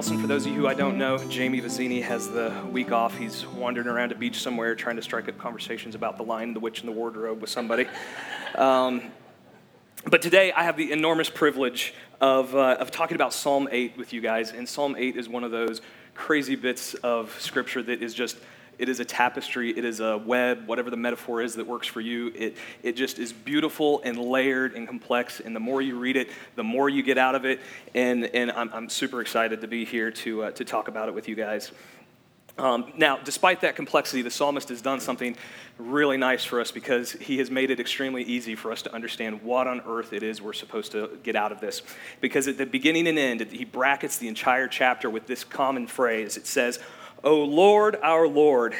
Nelson. For those of you who I don't know, Jamie Vizzini has the week off. He's wandering around a beach somewhere trying to strike up conversations about the lion, the witch, and the wardrobe with somebody. Um, but today I have the enormous privilege of, uh, of talking about Psalm 8 with you guys. And Psalm 8 is one of those crazy bits of scripture that is just it is a tapestry, it is a web, whatever the metaphor is that works for you. It, it just is beautiful and layered and complex. And the more you read it, the more you get out of it. And, and I'm, I'm super excited to be here to, uh, to talk about it with you guys. Um, now, despite that complexity, the psalmist has done something really nice for us because he has made it extremely easy for us to understand what on earth it is we're supposed to get out of this. Because at the beginning and end, he brackets the entire chapter with this common phrase. It says, O Lord, our Lord,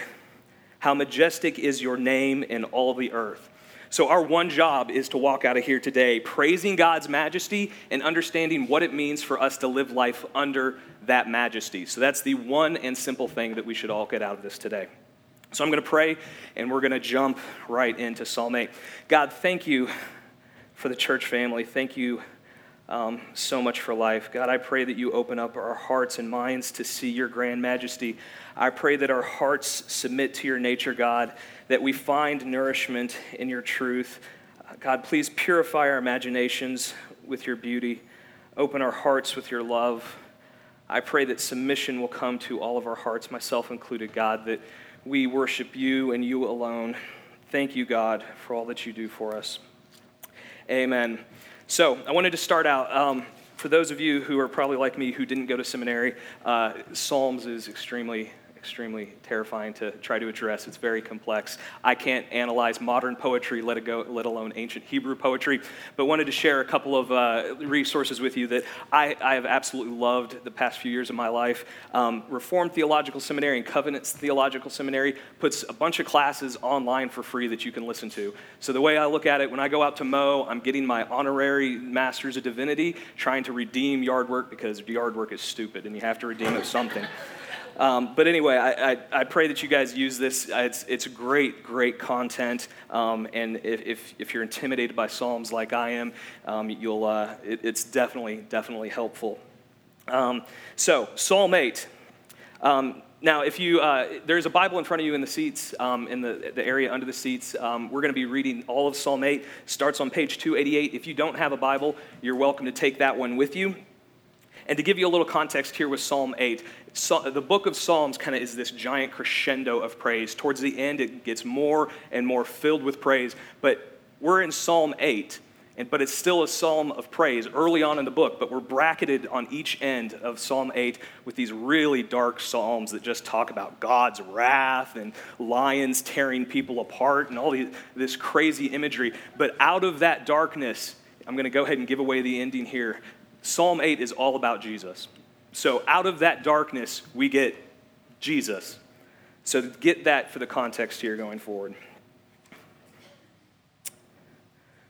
how majestic is your name in all the earth. So, our one job is to walk out of here today praising God's majesty and understanding what it means for us to live life under that majesty. So, that's the one and simple thing that we should all get out of this today. So, I'm going to pray and we're going to jump right into Psalm 8. God, thank you for the church family. Thank you um, so much for life. God, I pray that you open up our hearts and minds to see your grand majesty. I pray that our hearts submit to your nature, God, that we find nourishment in your truth. God, please purify our imaginations with your beauty, open our hearts with your love. I pray that submission will come to all of our hearts, myself included, God, that we worship you and you alone. Thank you, God, for all that you do for us. Amen. So, I wanted to start out. Um, for those of you who are probably like me who didn't go to seminary, uh, Psalms is extremely extremely terrifying to try to address. It's very complex. I can't analyze modern poetry, let, go, let alone ancient Hebrew poetry, but wanted to share a couple of uh, resources with you that I, I, have absolutely loved the past few years of my life. Um, Reformed Theological Seminary and Covenants Theological Seminary puts a bunch of classes online for free that you can listen to. So the way I look at it, when I go out to mow, I'm getting my honorary Master's of Divinity, trying to redeem yard work because yard work is stupid and you have to redeem it something. Um, but anyway, I, I, I, pray that you guys use this. It's, it's great, great content. Um, and if, if, if, you're intimidated by Psalms like I am, um, you'll, uh, it, it's definitely, definitely helpful. Um, so, Psalm 8. Um, now, if you, uh, there's a Bible in front of you in the seats, um, in the, the area under the seats. Um, we're going to be reading all of Psalm 8. Starts on page 288. If you don't have a Bible, you're welcome to take that one with you. And to give you a little context here with Psalm 8, so, the book of Psalms kind of is this giant crescendo of praise. Towards the end, it gets more and more filled with praise. But we're in Psalm 8, and, but it's still a psalm of praise early on in the book. But we're bracketed on each end of Psalm 8 with these really dark psalms that just talk about God's wrath and lions tearing people apart and all these, this crazy imagery. But out of that darkness, I'm going to go ahead and give away the ending here. Psalm 8 is all about Jesus. So out of that darkness, we get Jesus. So get that for the context here going forward.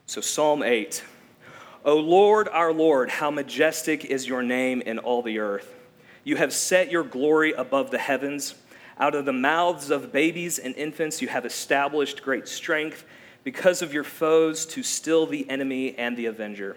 So, Psalm 8. O Lord, our Lord, how majestic is your name in all the earth. You have set your glory above the heavens. Out of the mouths of babies and infants, you have established great strength because of your foes to still the enemy and the avenger.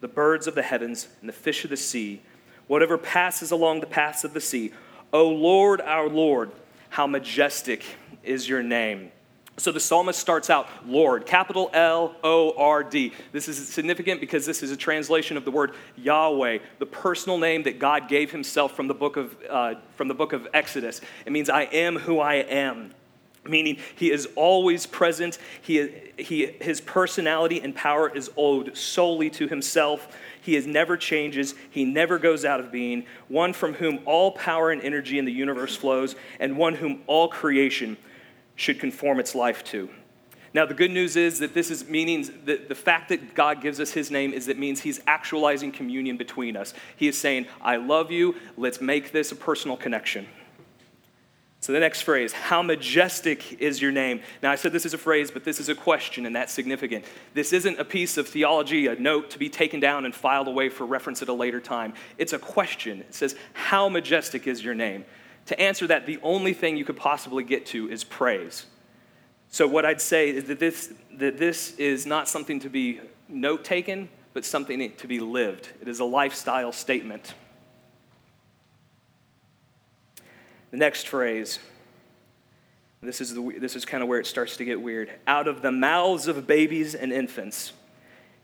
the birds of the heavens, and the fish of the sea, whatever passes along the paths of the sea. O Lord, our Lord, how majestic is your name. So the psalmist starts out, Lord, capital L O R D. This is significant because this is a translation of the word Yahweh, the personal name that God gave himself from the book of, uh, from the book of Exodus. It means, I am who I am meaning he is always present. He, he, his personality and power is owed solely to himself. He is never changes. He never goes out of being. One from whom all power and energy in the universe flows, and one whom all creation should conform its life to. Now, the good news is that this is meaning that the fact that God gives us his name is that means he's actualizing communion between us. He is saying, I love you, let's make this a personal connection. So, the next phrase, how majestic is your name? Now, I said this is a phrase, but this is a question, and that's significant. This isn't a piece of theology, a note to be taken down and filed away for reference at a later time. It's a question. It says, How majestic is your name? To answer that, the only thing you could possibly get to is praise. So, what I'd say is that this, that this is not something to be note taken, but something to be lived. It is a lifestyle statement. The next phrase, this is, the, this is kind of where it starts to get weird. Out of the mouths of babies and infants,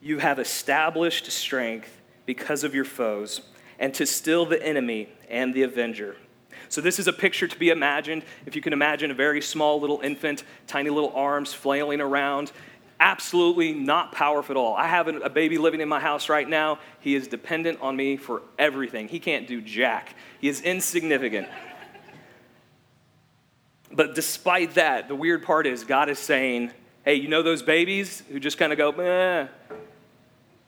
you have established strength because of your foes, and to still the enemy and the avenger. So, this is a picture to be imagined. If you can imagine a very small little infant, tiny little arms flailing around, absolutely not powerful at all. I have a baby living in my house right now. He is dependent on me for everything. He can't do jack, he is insignificant. But despite that, the weird part is God is saying, hey, you know those babies who just kind of go, eh,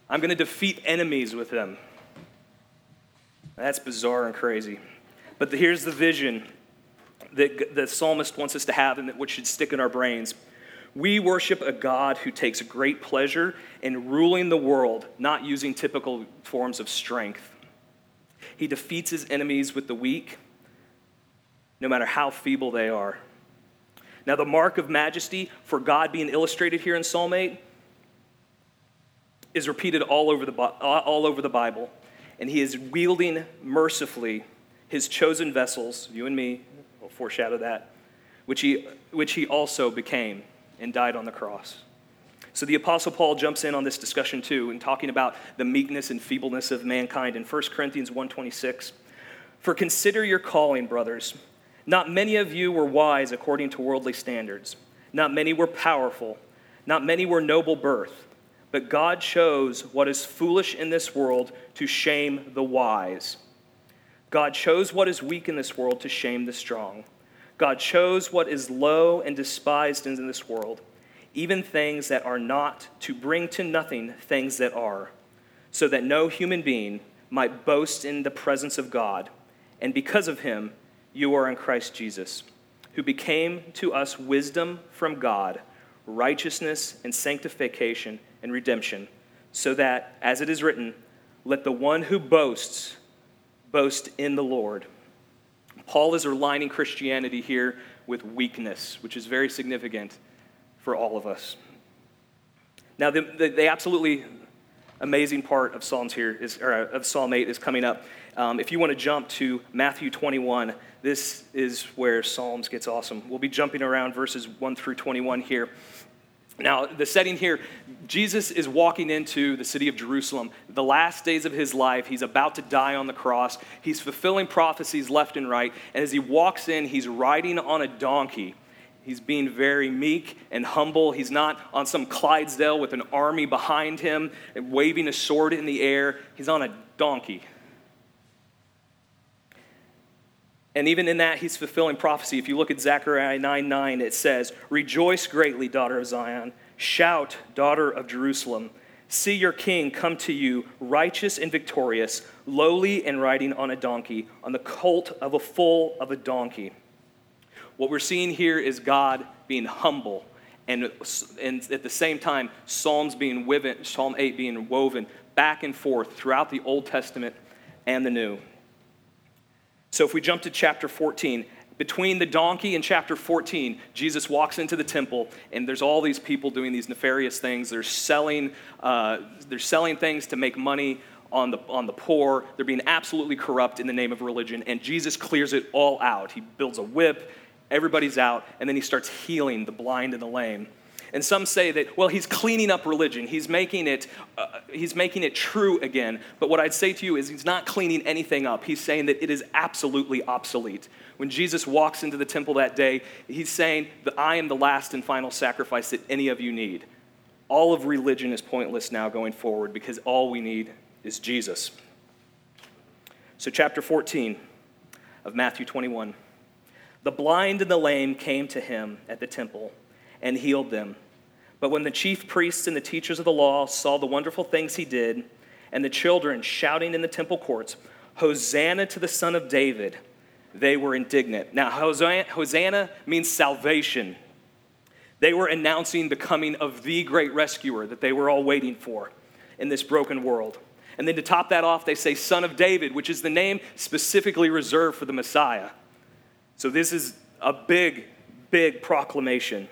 I'm going to defeat enemies with them. That's bizarre and crazy. But the, here's the vision that the psalmist wants us to have and that which should stick in our brains. We worship a God who takes great pleasure in ruling the world, not using typical forms of strength. He defeats his enemies with the weak no matter how feeble they are. Now, the mark of majesty for God being illustrated here in Psalm 8 is repeated all over the, uh, all over the Bible. And he is wielding mercifully his chosen vessels, you and me, will foreshadow that, which he, which he also became and died on the cross. So the Apostle Paul jumps in on this discussion too, in talking about the meekness and feebleness of mankind in 1 Corinthians 1.26. For consider your calling, brothers. Not many of you were wise according to worldly standards. Not many were powerful. Not many were noble birth. But God chose what is foolish in this world to shame the wise. God chose what is weak in this world to shame the strong. God chose what is low and despised in this world, even things that are not, to bring to nothing things that are, so that no human being might boast in the presence of God. And because of him, you are in Christ Jesus, who became to us wisdom from God, righteousness and sanctification and redemption, so that, as it is written, let the one who boasts boast in the Lord. Paul is aligning Christianity here with weakness, which is very significant for all of us. Now, the, the, the absolutely amazing part of Psalms here is, or uh, of Psalm 8 is coming up. Um, if you want to jump to Matthew 21, this is where Psalms gets awesome. We'll be jumping around verses 1 through 21 here. Now, the setting here, Jesus is walking into the city of Jerusalem. The last days of his life, he's about to die on the cross. He's fulfilling prophecies left and right. And as he walks in, he's riding on a donkey. He's being very meek and humble. He's not on some Clydesdale with an army behind him and waving a sword in the air. He's on a donkey. And even in that, he's fulfilling prophecy. If you look at Zechariah 9 9, it says, Rejoice greatly, daughter of Zion. Shout, daughter of Jerusalem. See your king come to you, righteous and victorious, lowly and riding on a donkey, on the colt of a foal of a donkey. What we're seeing here is God being humble, and, and at the same time, Psalms being woven, Psalm 8 being woven back and forth throughout the Old Testament and the New. So if we jump to chapter 14, between the donkey and chapter 14, Jesus walks into the temple, and there's all these people doing these nefarious things. They're selling, uh, they're selling things to make money on the, on the poor. They're being absolutely corrupt in the name of religion, and Jesus clears it all out. He builds a whip, everybody's out, and then he starts healing the blind and the lame. And some say that, well, he's cleaning up religion. He's making it, uh, he's making it true again. But what I'd say to you is he's not cleaning anything up. He's saying that it is absolutely obsolete. When Jesus walks into the temple that day, he's saying that I am the last and final sacrifice that any of you need. All of religion is pointless now going forward because all we need is Jesus. So, chapter 14 of Matthew 21. The blind and the lame came to him at the temple and healed them. But when the chief priests and the teachers of the law saw the wonderful things he did, and the children shouting in the temple courts, Hosanna to the Son of David, they were indignant. Now, Hosanna means salvation. They were announcing the coming of the great rescuer that they were all waiting for in this broken world. And then to top that off, they say Son of David, which is the name specifically reserved for the Messiah. So this is a big, big proclamation.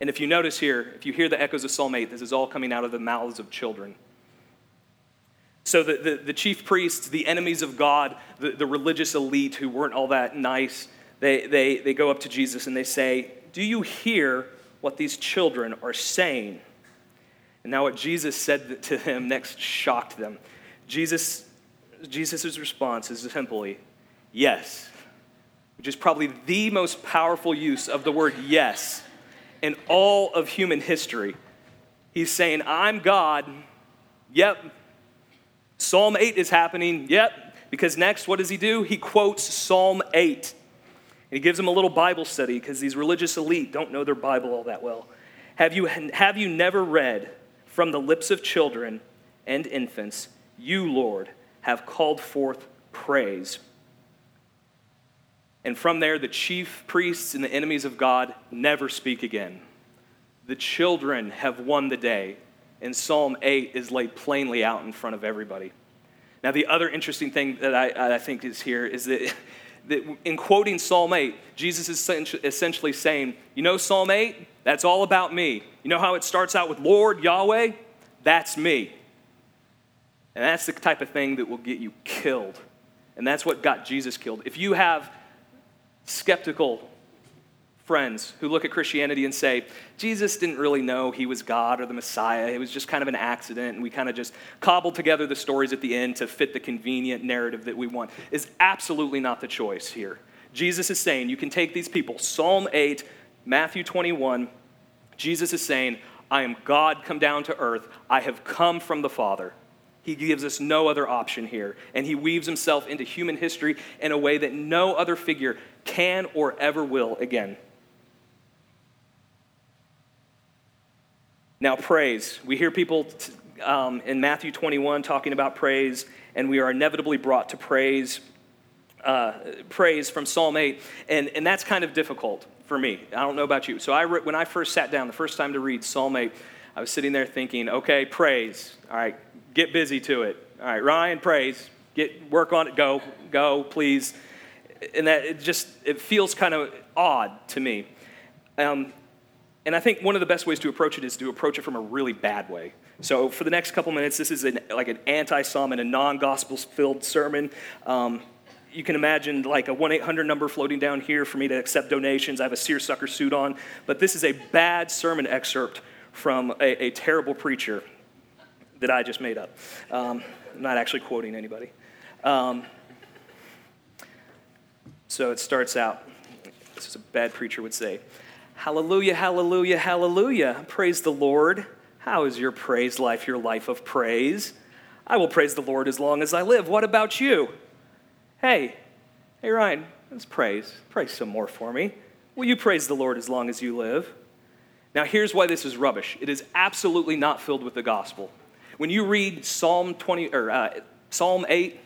And if you notice here, if you hear the echoes of Psalm 8, this is all coming out of the mouths of children. So the, the, the chief priests, the enemies of God, the, the religious elite who weren't all that nice, they, they, they go up to Jesus and they say, Do you hear what these children are saying? And now what Jesus said to them next shocked them. Jesus, Jesus' response is simply, Yes, which is probably the most powerful use of the word yes in all of human history. He's saying, I'm God. Yep. Psalm 8 is happening. Yep. Because next, what does he do? He quotes Psalm 8. And he gives them a little Bible study because these religious elite don't know their Bible all that well. Have you, have you never read from the lips of children and infants, you, Lord, have called forth praise? And from there, the chief priests and the enemies of God never speak again. The children have won the day, and Psalm 8 is laid plainly out in front of everybody. Now, the other interesting thing that I, I think is here is that, that in quoting Psalm 8, Jesus is essentially saying, You know, Psalm 8, that's all about me. You know how it starts out with Lord, Yahweh? That's me. And that's the type of thing that will get you killed. And that's what got Jesus killed. If you have skeptical friends who look at Christianity and say, Jesus didn't really know he was God or the Messiah. It was just kind of an accident, and we kind of just cobbled together the stories at the end to fit the convenient narrative that we want, is absolutely not the choice here. Jesus is saying, you can take these people, Psalm 8, Matthew 21, Jesus is saying, I am God come down to earth. I have come from the Father. He gives us no other option here. And he weaves himself into human history in a way that no other figure can or ever will again. Now, praise. We hear people um, in Matthew 21 talking about praise, and we are inevitably brought to praise. Uh, praise from Psalm 8, and, and that's kind of difficult for me. I don't know about you. So I re- when I first sat down the first time to read Psalm 8, I was sitting there thinking, okay, praise. All right, get busy to it. All right, Ryan, praise. Get work on it. Go, go, please. And that it just it feels kind of odd to me. Um, and I think one of the best ways to approach it is to approach it from a really bad way. So for the next couple minutes, this is an, like an anti-psalm and a non-gospel filled sermon. Um, you can imagine like a 1-800 number floating down here for me to accept donations. I have a seersucker suit on, but this is a bad sermon excerpt from a, a terrible preacher that I just made up. Um, I'm not actually quoting anybody. Um, so it starts out, this is a bad preacher would say, Hallelujah, hallelujah, hallelujah. Praise the Lord. How is your praise life, your life of praise? I will praise the Lord as long as I live. What about you? Hey, hey, Ryan, let's praise. Praise some more for me. Will you praise the Lord as long as you live? Now, here's why this is rubbish it is absolutely not filled with the gospel. When you read Psalm 20 or uh, Psalm 8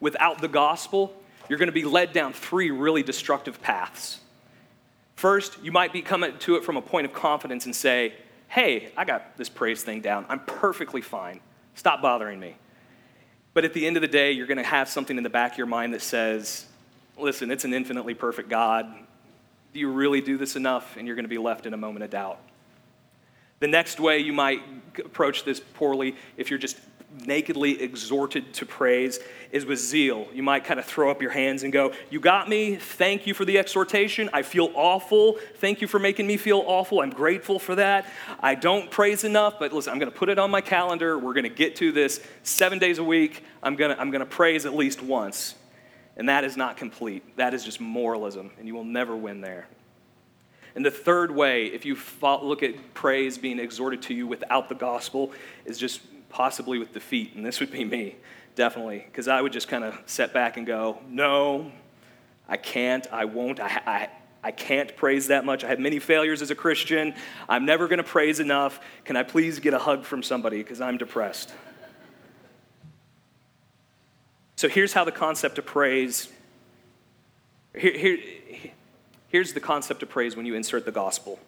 without the gospel, you're going to be led down three really destructive paths. First, you might be coming to it from a point of confidence and say, "Hey, I got this praise thing down. I'm perfectly fine. Stop bothering me." But at the end of the day, you're going to have something in the back of your mind that says, "Listen, it's an infinitely perfect God. Do you really do this enough?" And you're going to be left in a moment of doubt. The next way you might approach this poorly, if you're just nakedly exhorted to praise, is with zeal. You might kind of throw up your hands and go, You got me. Thank you for the exhortation. I feel awful. Thank you for making me feel awful. I'm grateful for that. I don't praise enough, but listen, I'm going to put it on my calendar. We're going to get to this seven days a week. I'm going to, I'm going to praise at least once. And that is not complete. That is just moralism, and you will never win there. And the third way, if you look at praise being exhorted to you without the gospel, is just possibly with defeat. And this would be me, definitely, because I would just kind of set back and go, no, I can't, I won't, I, I, I can't praise that much. I have many failures as a Christian. I'm never going to praise enough. Can I please get a hug from somebody because I'm depressed? So here's how the concept of praise. Here, here, here's the concept of praise when you insert the gospel.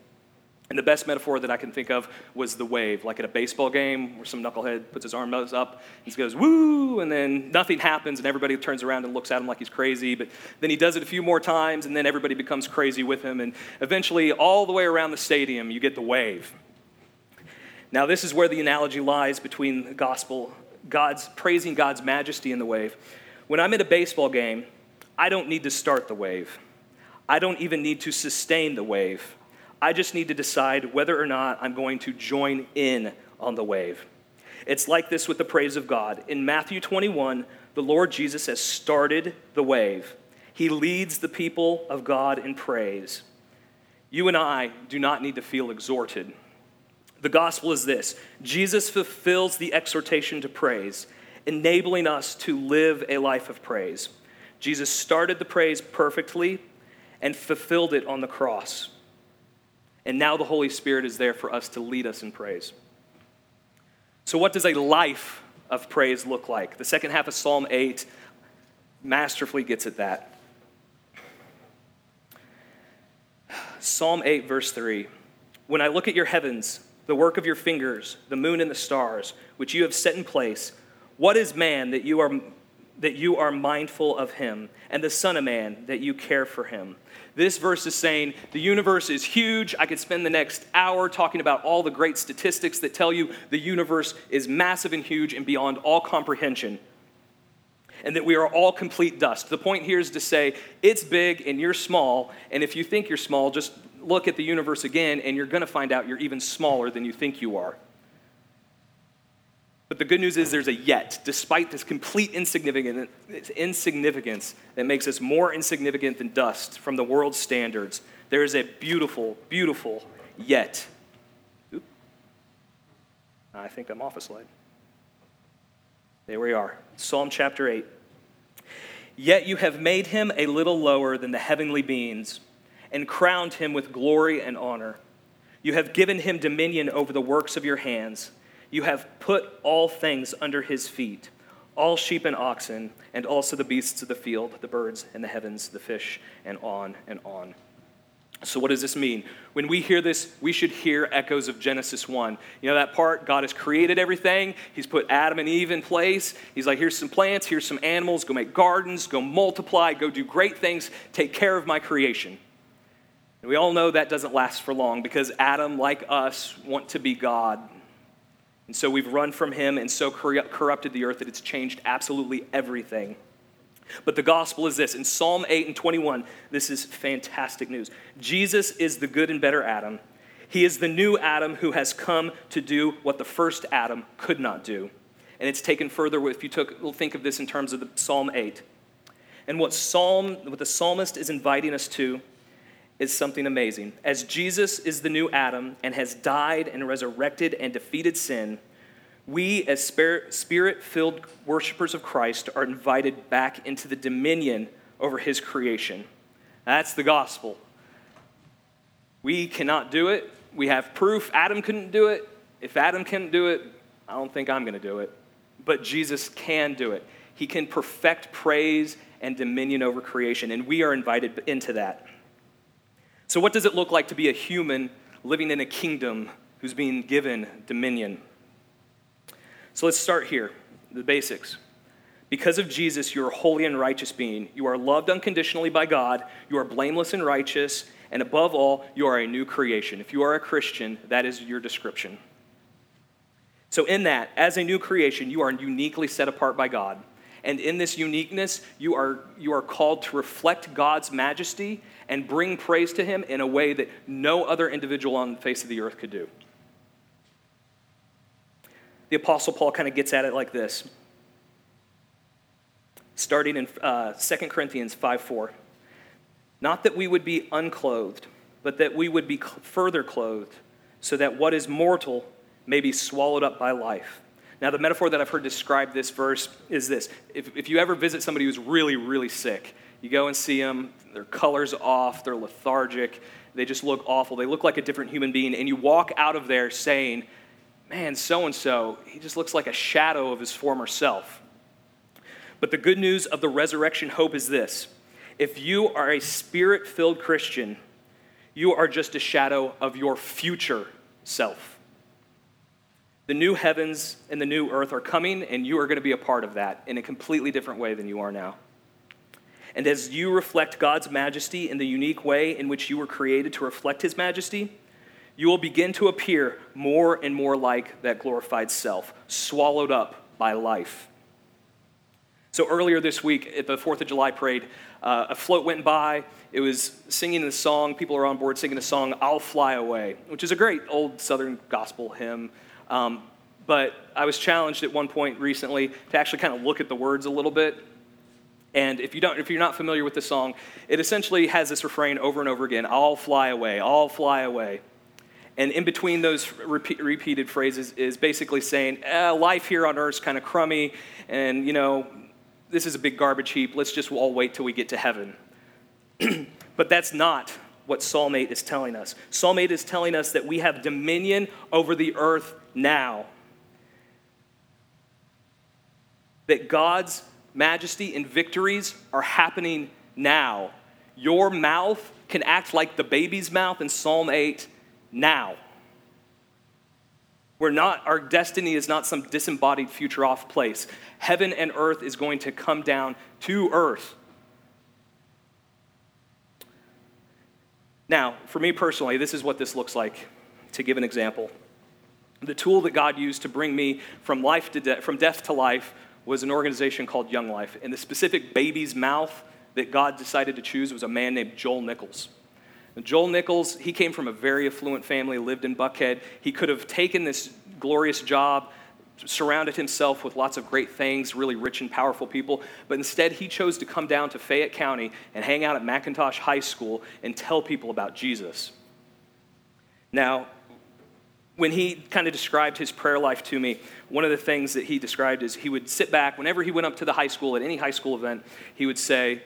And the best metaphor that I can think of was the wave, like at a baseball game where some knucklehead puts his arm up, he goes, woo, and then nothing happens, and everybody turns around and looks at him like he's crazy. But then he does it a few more times, and then everybody becomes crazy with him. And eventually, all the way around the stadium, you get the wave. Now, this is where the analogy lies between the gospel, God's praising God's majesty in the wave. When I'm at a baseball game, I don't need to start the wave. I don't even need to sustain the wave. I just need to decide whether or not I'm going to join in on the wave. It's like this with the praise of God. In Matthew 21, the Lord Jesus has started the wave. He leads the people of God in praise. You and I do not need to feel exhorted. The gospel is this Jesus fulfills the exhortation to praise, enabling us to live a life of praise. Jesus started the praise perfectly and fulfilled it on the cross. And now the Holy Spirit is there for us to lead us in praise. So, what does a life of praise look like? The second half of Psalm 8 masterfully gets at that. Psalm 8, verse 3 When I look at your heavens, the work of your fingers, the moon and the stars, which you have set in place, what is man that you are, that you are mindful of him, and the Son of Man that you care for him? This verse is saying the universe is huge. I could spend the next hour talking about all the great statistics that tell you the universe is massive and huge and beyond all comprehension. And that we are all complete dust. The point here is to say it's big and you're small. And if you think you're small, just look at the universe again and you're going to find out you're even smaller than you think you are. But the good news is there's a yet, despite this complete insignificance that makes us more insignificant than dust from the world's standards. There is a beautiful, beautiful yet. Oop. I think I'm off a slide. There we are. Psalm chapter 8. Yet you have made him a little lower than the heavenly beings and crowned him with glory and honor. You have given him dominion over the works of your hands. You have put all things under his feet all sheep and oxen, and also the beasts of the field, the birds and the heavens, the fish, and on and on. So, what does this mean? When we hear this, we should hear echoes of Genesis 1. You know that part? God has created everything. He's put Adam and Eve in place. He's like, here's some plants, here's some animals, go make gardens, go multiply, go do great things, take care of my creation. And we all know that doesn't last for long because Adam, like us, want to be God and so we've run from him and so corrupted the earth that it's changed absolutely everything. But the gospel is this in Psalm 8 and 21, this is fantastic news. Jesus is the good and better Adam. He is the new Adam who has come to do what the first Adam could not do. And it's taken further if you took, we'll think of this in terms of the Psalm 8. And what Psalm, what the psalmist is inviting us to is something amazing. As Jesus is the new Adam and has died and resurrected and defeated sin, we, as spirit filled worshipers of Christ, are invited back into the dominion over his creation. That's the gospel. We cannot do it. We have proof Adam couldn't do it. If Adam couldn't do it, I don't think I'm going to do it. But Jesus can do it. He can perfect praise and dominion over creation, and we are invited into that. So, what does it look like to be a human living in a kingdom who's being given dominion? So, let's start here the basics. Because of Jesus, you are a holy and righteous being. You are loved unconditionally by God. You are blameless and righteous. And above all, you are a new creation. If you are a Christian, that is your description. So, in that, as a new creation, you are uniquely set apart by God. And in this uniqueness, you are, you are called to reflect God's majesty and bring praise to Him in a way that no other individual on the face of the earth could do. The Apostle Paul kind of gets at it like this, starting in uh, 2 Corinthians 5 4. Not that we would be unclothed, but that we would be further clothed, so that what is mortal may be swallowed up by life. Now, the metaphor that I've heard describe this verse is this if, if you ever visit somebody who's really, really sick, You go and see them, their color's off, they're lethargic, they just look awful. They look like a different human being. And you walk out of there saying, man, so and so, he just looks like a shadow of his former self. But the good news of the resurrection hope is this if you are a spirit filled Christian, you are just a shadow of your future self. The new heavens and the new earth are coming, and you are going to be a part of that in a completely different way than you are now. And as you reflect God's majesty in the unique way in which you were created to reflect His majesty, you will begin to appear more and more like that glorified self, swallowed up by life. So earlier this week at the 4th of July parade, uh, a float went by. It was singing the song, people are on board singing the song, I'll Fly Away, which is a great old Southern gospel hymn. Um, but I was challenged at one point recently to actually kind of look at the words a little bit. And if, you don't, if you're not familiar with the song, it essentially has this refrain over and over again I'll fly away, I'll fly away. And in between those repeat, repeated phrases is basically saying, eh, life here on earth is kind of crummy, and you know, this is a big garbage heap. Let's just all wait till we get to heaven. but that's not what Psalm 8 is telling us. Psalm 8 is telling us that we have dominion over the earth now. That God's majesty and victories are happening now. Your mouth can act like the baby's mouth in Psalm 8 now. We're not, our destiny is not some disembodied future off place. Heaven and earth is going to come down to earth. Now, for me personally, this is what this looks like, to give an example. The tool that God used to bring me from, life to de- from death to life was an organization called Young Life. And the specific baby's mouth that God decided to choose was a man named Joel Nichols. And Joel Nichols, he came from a very affluent family, lived in Buckhead. He could have taken this glorious job, surrounded himself with lots of great things, really rich and powerful people, but instead he chose to come down to Fayette County and hang out at McIntosh High School and tell people about Jesus. Now, when he kind of described his prayer life to me, one of the things that he described is he would sit back, whenever he went up to the high school, at any high school event, he would say,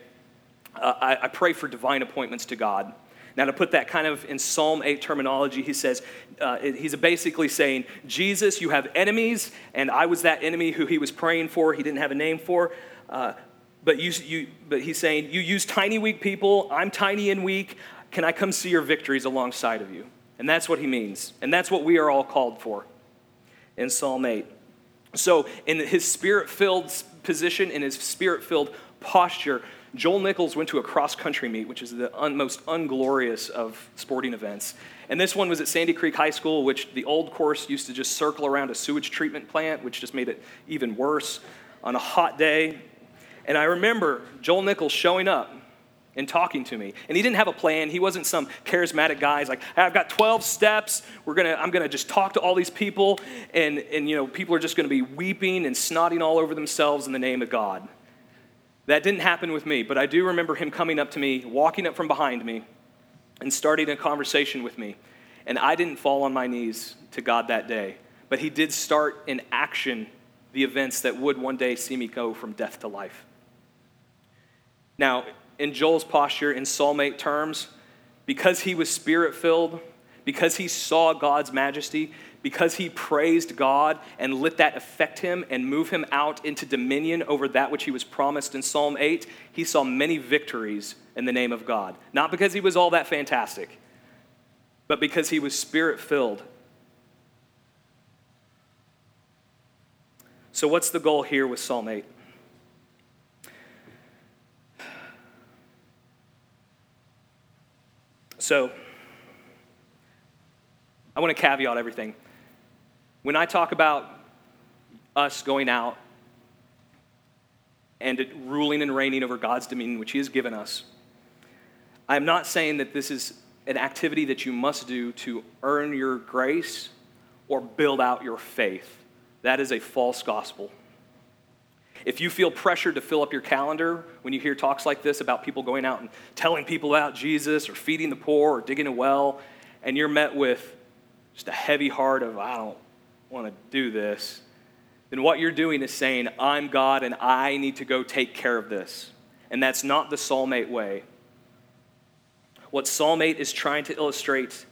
uh, I, I pray for divine appointments to God. Now, to put that kind of in Psalm 8 terminology, he says, uh, he's basically saying, Jesus, you have enemies, and I was that enemy who he was praying for, he didn't have a name for. Uh, but, you, you, but he's saying, You use tiny, weak people. I'm tiny and weak. Can I come see your victories alongside of you? And that's what he means. And that's what we are all called for in Psalm 8. So, in his spirit filled position, in his spirit filled posture, Joel Nichols went to a cross country meet, which is the un- most unglorious of sporting events. And this one was at Sandy Creek High School, which the old course used to just circle around a sewage treatment plant, which just made it even worse on a hot day. And I remember Joel Nichols showing up and talking to me. And he didn't have a plan. He wasn't some charismatic guy. He's like, I've got 12 steps. We're gonna, I'm gonna just talk to all these people, and, and you know, people are just gonna be weeping and snotting all over themselves in the name of God. That didn't happen with me, but I do remember him coming up to me, walking up from behind me, and starting a conversation with me. And I didn't fall on my knees to God that day, but he did start in action the events that would one day see me go from death to life. Now, in Joel's posture, in Psalm 8 terms, because he was spirit filled, because he saw God's majesty, because he praised God and let that affect him and move him out into dominion over that which he was promised in Psalm 8, he saw many victories in the name of God. Not because he was all that fantastic, but because he was spirit filled. So, what's the goal here with Psalm 8? So, I want to caveat everything. When I talk about us going out and ruling and reigning over God's dominion, which He has given us, I'm not saying that this is an activity that you must do to earn your grace or build out your faith. That is a false gospel. If you feel pressured to fill up your calendar when you hear talks like this about people going out and telling people about Jesus or feeding the poor or digging a well, and you're met with just a heavy heart of, I don't want to do this, then what you're doing is saying, I'm God and I need to go take care of this. and that's not the 8 way. What 8 is trying to illustrate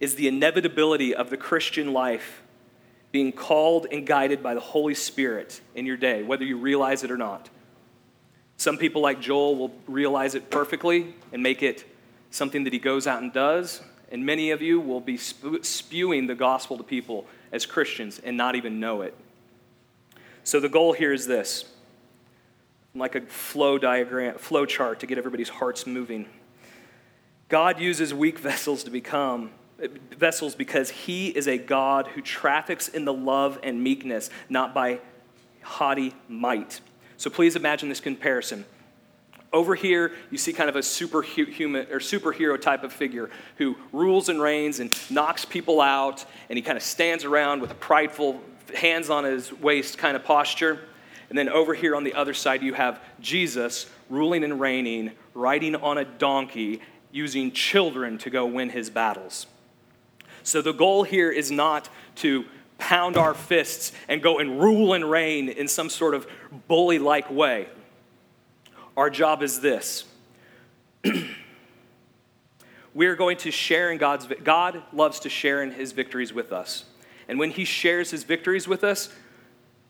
is the inevitability of the Christian life being called and guided by the Holy Spirit in your day, whether you realize it or not. Some people, like Joel, will realize it perfectly and make it something that he goes out and does. And many of you will be spewing the gospel to people as Christians and not even know it. So the goal here is this like a flow diagram, flow chart to get everybody's hearts moving. God uses weak vessels to become vessels because he is a God who traffics in the love and meekness, not by haughty might. So please imagine this comparison. Over here, you see kind of a superhuman or superhero type of figure who rules and reigns and knocks people out, and he kind of stands around with a prideful, hands on his waist kind of posture. And then over here on the other side, you have Jesus ruling and reigning, riding on a donkey, using children to go win his battles. So the goal here is not to pound our fists and go and rule and reign in some sort of bully like way. Our job is this. we are going to share in God's God loves to share in his victories with us. And when he shares his victories with us,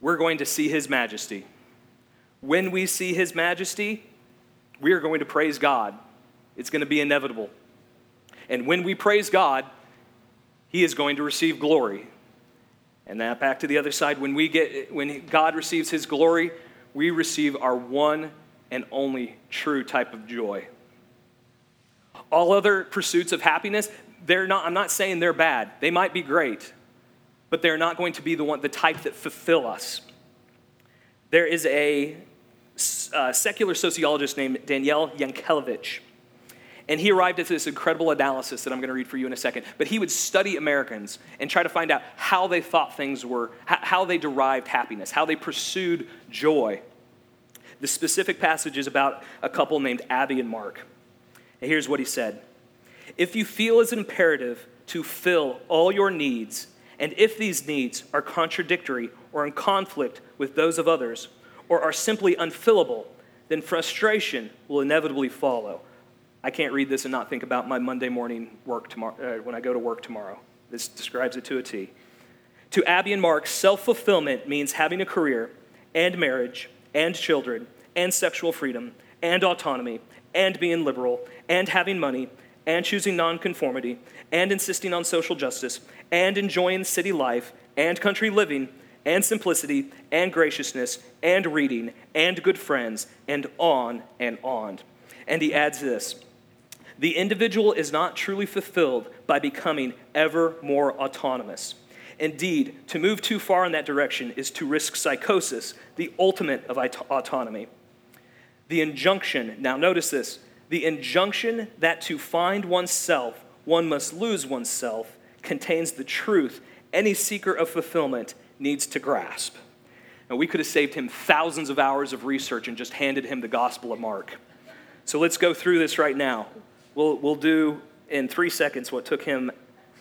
we're going to see his majesty. When we see his majesty, we are going to praise God. It's going to be inevitable. And when we praise God, he is going to receive glory. And that back to the other side, when we get when God receives his glory, we receive our one and only true type of joy. All other pursuits of happiness, they're not I'm not saying they're bad. They might be great, but they're not going to be the one the type that fulfill us. There is a uh, secular sociologist named Daniel Yankelovich and he arrived at this incredible analysis that I'm going to read for you in a second. But he would study Americans and try to find out how they thought things were, how they derived happiness, how they pursued joy. The specific passage is about a couple named Abby and Mark. And here's what he said If you feel as imperative to fill all your needs, and if these needs are contradictory or in conflict with those of others, or are simply unfillable, then frustration will inevitably follow. I can't read this and not think about my Monday morning work tomorrow, uh, when I go to work tomorrow. This describes it to a T. To Abby and Mark, self fulfillment means having a career and marriage and children and sexual freedom and autonomy and being liberal and having money and choosing nonconformity and insisting on social justice and enjoying city life and country living and simplicity and graciousness and reading and good friends and on and on. And he adds this the individual is not truly fulfilled by becoming ever more autonomous. Indeed, to move too far in that direction is to risk psychosis, the ultimate of autonomy. The injunction, now notice this, the injunction that to find oneself, one must lose oneself, contains the truth any seeker of fulfillment needs to grasp. And we could have saved him thousands of hours of research and just handed him the Gospel of Mark. So let's go through this right now. We'll, we'll do in three seconds what took him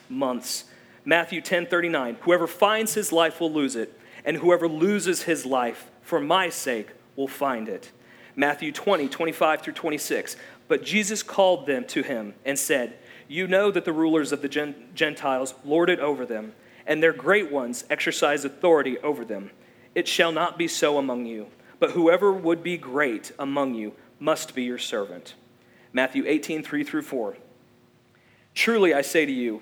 months. Matthew 10 39. Whoever finds his life will lose it, and whoever loses his life for my sake will find it. Matthew 20 25 through 26. But Jesus called them to him and said, You know that the rulers of the Gentiles lord it over them, and their great ones exercise authority over them. It shall not be so among you, but whoever would be great among you must be your servant. Matthew 18, 3 through 4. Truly I say to you,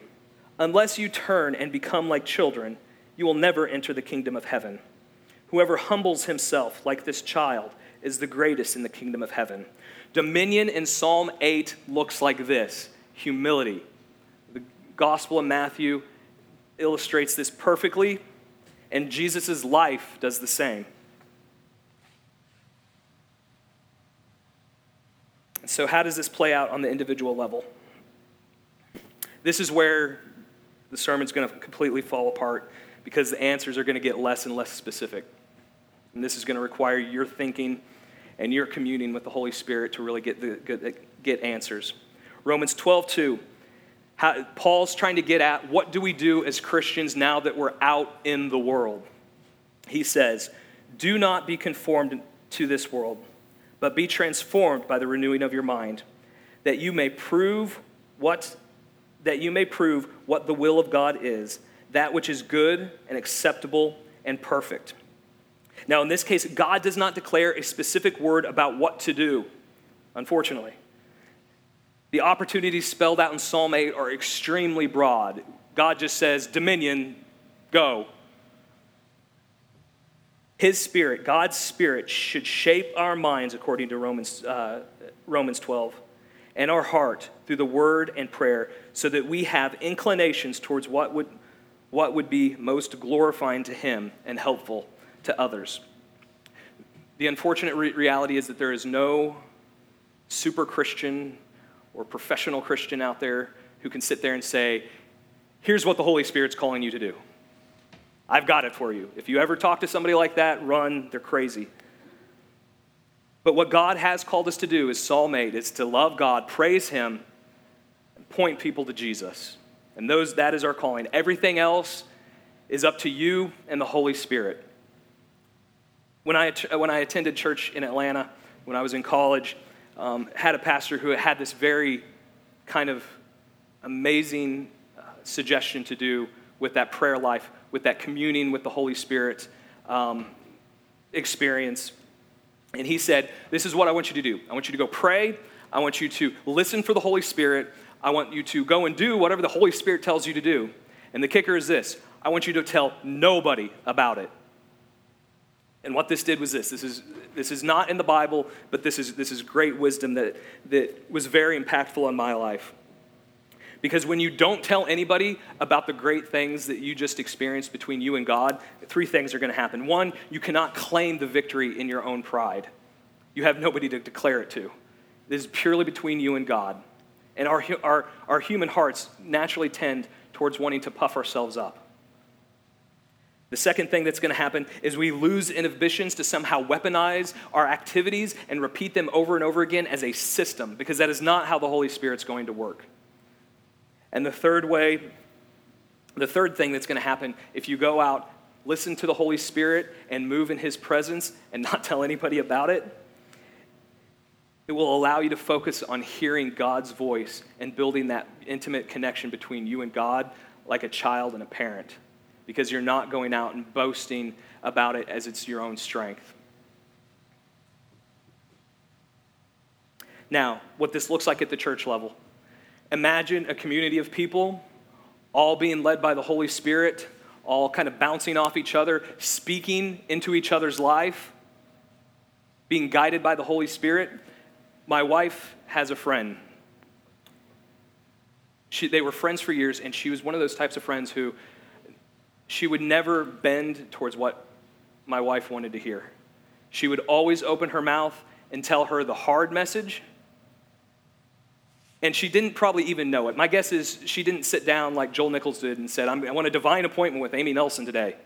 unless you turn and become like children, you will never enter the kingdom of heaven. Whoever humbles himself like this child is the greatest in the kingdom of heaven. Dominion in Psalm 8 looks like this humility. The Gospel of Matthew illustrates this perfectly, and Jesus' life does the same. So, how does this play out on the individual level? This is where the sermon's going to completely fall apart because the answers are going to get less and less specific. And this is going to require your thinking and your communing with the Holy Spirit to really get, the, get answers. Romans 12, 2. How, Paul's trying to get at what do we do as Christians now that we're out in the world? He says, Do not be conformed to this world but be transformed by the renewing of your mind, that you may prove what that you may prove what the will of God is, that which is good and acceptable and perfect. Now, in this case, God does not declare a specific word about what to do, unfortunately. The opportunities spelled out in Psalm 8 are extremely broad. God just says, Dominion, go. His Spirit, God's Spirit, should shape our minds, according to Romans, uh, Romans 12, and our heart through the word and prayer, so that we have inclinations towards what would, what would be most glorifying to Him and helpful to others. The unfortunate re- reality is that there is no super Christian or professional Christian out there who can sit there and say, Here's what the Holy Spirit's calling you to do. I've got it for you. If you ever talk to somebody like that, run, they're crazy. But what God has called us to do is 8, is to love God, praise Him, and point people to Jesus. And those, that is our calling. Everything else is up to you and the Holy Spirit. When I, when I attended church in Atlanta, when I was in college, um, had a pastor who had this very kind of amazing uh, suggestion to do with that prayer life, with that communing with the Holy Spirit um, experience. And he said, This is what I want you to do. I want you to go pray. I want you to listen for the Holy Spirit. I want you to go and do whatever the Holy Spirit tells you to do. And the kicker is this I want you to tell nobody about it. And what this did was this this is, this is not in the Bible, but this is, this is great wisdom that, that was very impactful in my life. Because when you don't tell anybody about the great things that you just experienced between you and God, three things are going to happen. One, you cannot claim the victory in your own pride, you have nobody to declare it to. This is purely between you and God. And our, our, our human hearts naturally tend towards wanting to puff ourselves up. The second thing that's going to happen is we lose inhibitions to somehow weaponize our activities and repeat them over and over again as a system, because that is not how the Holy Spirit's going to work. And the third way, the third thing that's going to happen if you go out, listen to the Holy Spirit, and move in His presence and not tell anybody about it, it will allow you to focus on hearing God's voice and building that intimate connection between you and God like a child and a parent because you're not going out and boasting about it as it's your own strength. Now, what this looks like at the church level. Imagine a community of people all being led by the Holy Spirit, all kind of bouncing off each other, speaking into each other's life, being guided by the Holy Spirit. My wife has a friend. She, they were friends for years, and she was one of those types of friends who she would never bend towards what my wife wanted to hear. She would always open her mouth and tell her the hard message. And she didn't probably even know it. My guess is she didn't sit down like Joel Nichols did and said, I want a divine appointment with Amy Nelson today.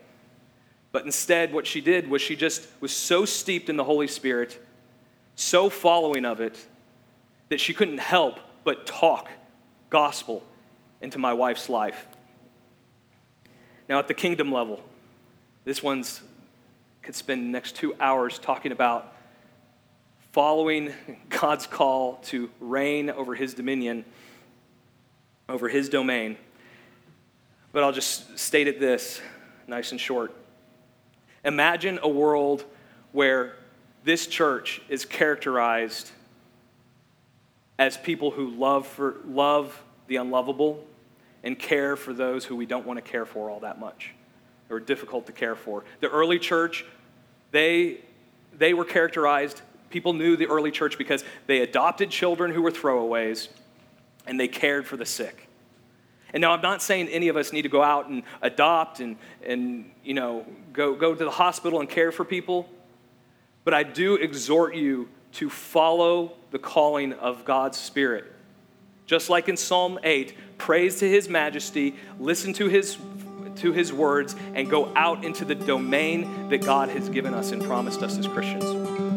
But instead, what she did was she just was so steeped in the Holy Spirit, so following of it, that she couldn't help but talk gospel into my wife's life. Now, at the kingdom level, this one's could spend the next two hours talking about following God's call to reign over his dominion, over his domain. But I'll just state it this nice and short. Imagine a world where this church is characterized as people who love, for, love the unlovable and care for those who we don't want to care for all that much or difficult to care for. The early church, they, they were characterized, people knew the early church because they adopted children who were throwaways and they cared for the sick. And now I'm not saying any of us need to go out and adopt and, and you know, go, go to the hospital and care for people, but I do exhort you to follow the calling of God's Spirit. Just like in Psalm 8, praise to his majesty, listen to his to his words and go out into the domain that God has given us and promised us as Christians.